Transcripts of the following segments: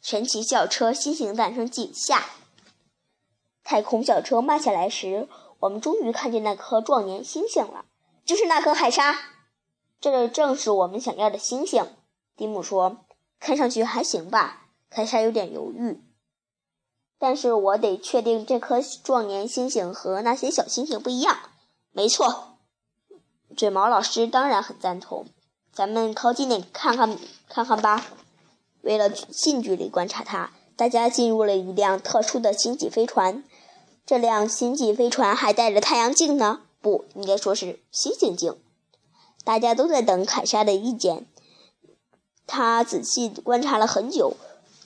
神奇校车新型诞生记下。太空校车慢下来时，我们终于看见那颗壮年星星了，就是那颗海沙。这正是我们想要的星星。蒂姆说：“看上去还行吧。”凯莎有点犹豫。但是我得确定这颗壮年星星和那些小星星不一样。没错，卷毛老师当然很赞同。咱们靠近点看看看看吧。为了近距离观察它，大家进入了一辆特殊的星际飞船。这辆星际飞船还带着太阳镜呢，不应该说是星星镜。大家都在等凯莎的意见。他仔细观察了很久，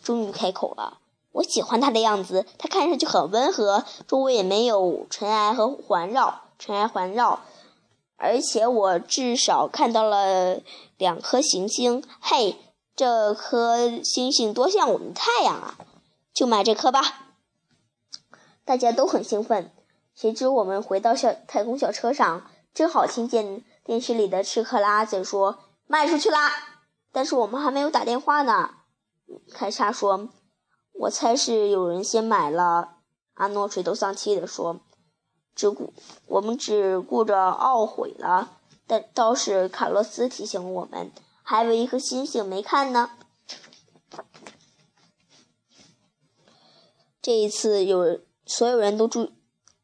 终于开口了：“我喜欢他的样子，他看上去很温和，周围也没有尘埃和环绕，尘埃环绕。而且我至少看到了两颗行星。嘿，这颗星星多像我们的太阳啊！就买这颗吧。”大家都很兴奋。谁知我们回到小太空小车上，正好听见电视里的赤克拉在说：“卖出去啦！”但是我们还没有打电话呢。凯莎说：“我猜是有人先买了。”阿诺垂头丧气地说：“只顾我们只顾着懊悔了。”但倒是卡洛斯提醒我们，还有一颗星星没看呢。这一次有。所有人都注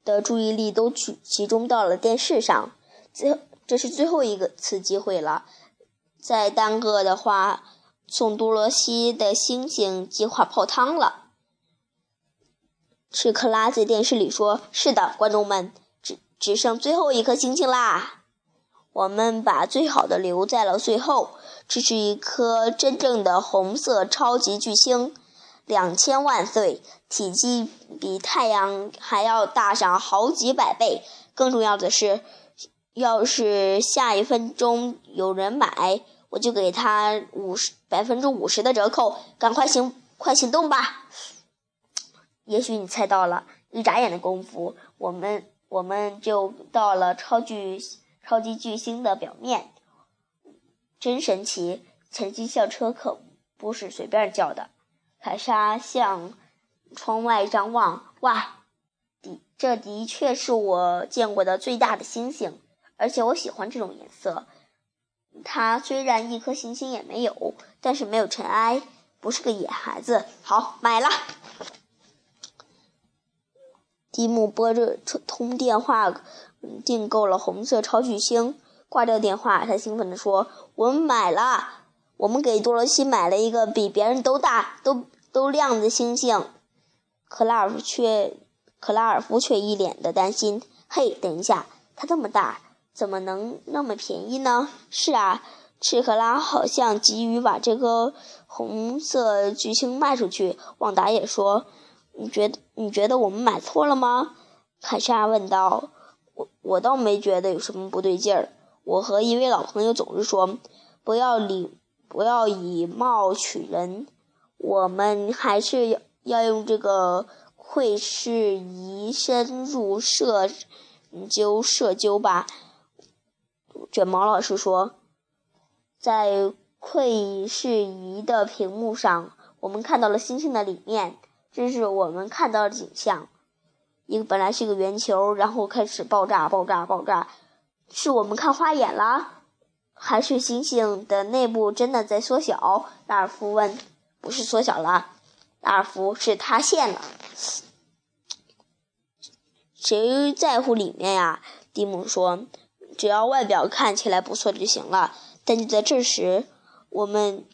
的注意力都集集中到了电视上，最这是最后一个次机会了。再耽搁的话，送多罗西的星星计划泡汤了。赤克拉在电视里说：“是的，观众们，只只剩最后一颗星星啦。我们把最好的留在了最后。这是一颗真正的红色超级巨星。”两千万岁，体积比太阳还要大上好几百倍。更重要的是，要是下一分钟有人买，我就给他五十百分之五十的折扣。赶快行，快行动吧！也许你猜到了，一眨眼的功夫，我们我们就到了超巨超级巨星的表面。真神奇！前进校车可不是随便叫的。凯莎向窗外张望，哇，的这的确是我见过的最大的星星，而且我喜欢这种颜色。它虽然一颗星星也没有，但是没有尘埃，不是个野孩子。好，买了。蒂姆拨着通电话，订购了红色超巨星。挂掉电话，他兴奋地说：“我们买了。”我们给多罗西买了一个比别人都大、都都亮的星星，克拉尔夫却克拉尔夫却一脸的担心。嘿，等一下，它这么大，怎么能那么便宜呢？是啊，赤克拉好像急于把这个红色巨星卖出去。旺达也说：“你觉得你觉得我们买错了吗？”凯莎问道。我倒没觉得有什么不对劲儿。我和一位老朋友总是说，不要理。不要以貌取人，我们还是要要用这个窥视仪深入社究社究吧。卷毛老师说，在窥视仪的屏幕上，我们看到了星星的里面，这是我们看到的景象。一个本来是个圆球，然后开始爆炸，爆炸，爆炸，是我们看花眼了。还是星星的内部真的在缩小？拉尔夫问。不是缩小了，拉尔夫是塌陷了。谁在乎里面呀？蒂姆说。只要外表看起来不错就行了。但就在这时，我们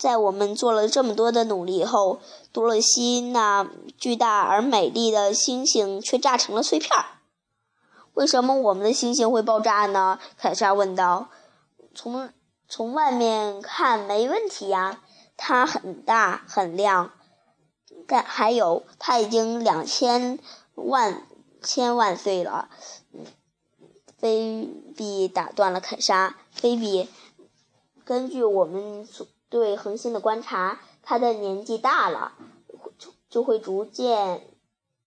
在我们做了这么多的努力后，多洛西那巨大而美丽的星星却炸成了碎片儿。为什么我们的星星会爆炸呢？凯莎问道。从从外面看没问题呀，它很大很亮，但还有它已经两千万千万岁了。菲比打断了凯莎。菲比，根据我们所对恒星的观察，它的年纪大了，就就会逐渐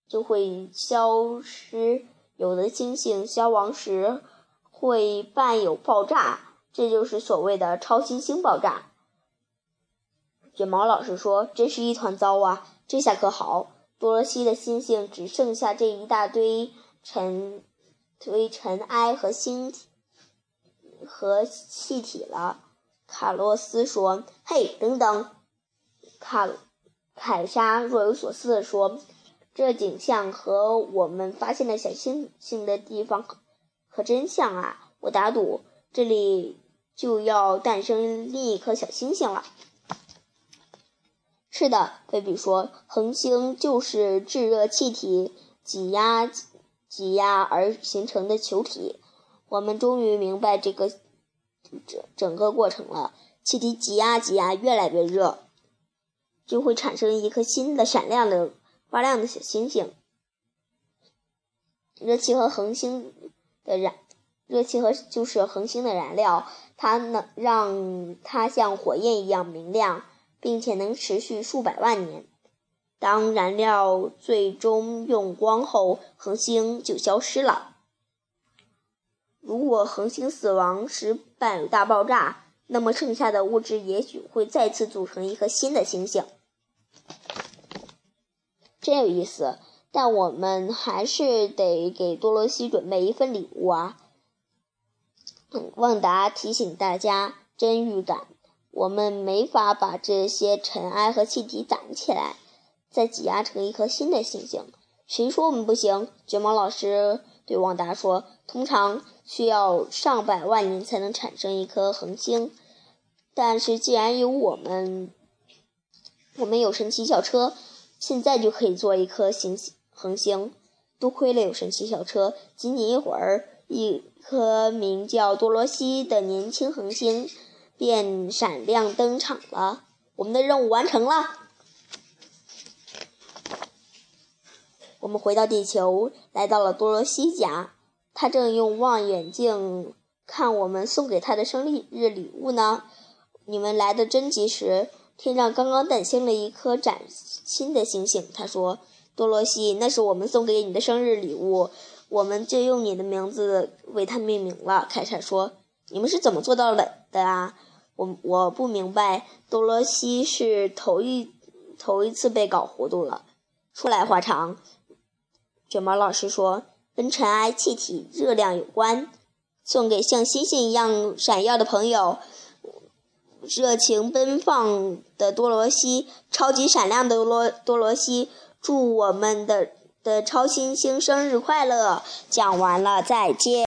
就会消失。有的星星消亡时会伴有爆炸。这就是所谓的超新星爆炸。卷毛老师说：“真是一团糟啊！这下可好，多罗西的星星只剩下这一大堆尘堆尘埃和星体和气体了。”卡洛斯说：“嘿，等等！”卡凯莎若有所思地说：“这景象和我们发现的小星星的地方可可真像啊！我打赌这里就要诞生另一颗小星星了。”是的，菲比说：“恒星就是炙热气体挤压挤压而形成的球体。我们终于明白这个整整个过程了。气体挤压挤压，越来越热。”就会产生一颗新的、闪亮的、发亮的小星星。热气和恒星的燃，热气和就是恒星的燃料，它能让它像火焰一样明亮，并且能持续数百万年。当燃料最终用光后，恒星就消失了。如果恒星死亡时伴有大爆炸，那么剩下的物质也许会再次组成一颗新的星星。真有意思，但我们还是得给多罗西准备一份礼物啊！旺达提醒大家：真预感，我们没法把这些尘埃和气体攒起来，再挤压成一颗新的星星。谁说我们不行？卷毛老师对旺达说：“通常需要上百万年才能产生一颗恒星，但是既然有我们，我们有神奇校车。”现在就可以做一颗行恒星，多亏了有神奇小车。仅仅一会儿，一颗名叫多罗西的年轻恒星便闪亮登场了。我们的任务完成了。我们回到地球，来到了多罗西家，他正用望远镜看我们送给他的生日礼物呢。你们来的真及时。天上刚刚诞生了一颗崭新的星星，他说：“多罗西，那是我们送给你的生日礼物，我们就用你的名字为它命名了。”凯撒说：“你们是怎么做到的的啊？我我不明白。”多罗西是头一头一次被搞糊涂了。说来话长，卷毛老师说：“跟尘埃、气体、热量有关，送给像星星一样闪耀的朋友。”热情奔放的多罗西，超级闪亮的罗多罗西，祝我们的的超新星生日快乐！讲完了，再见。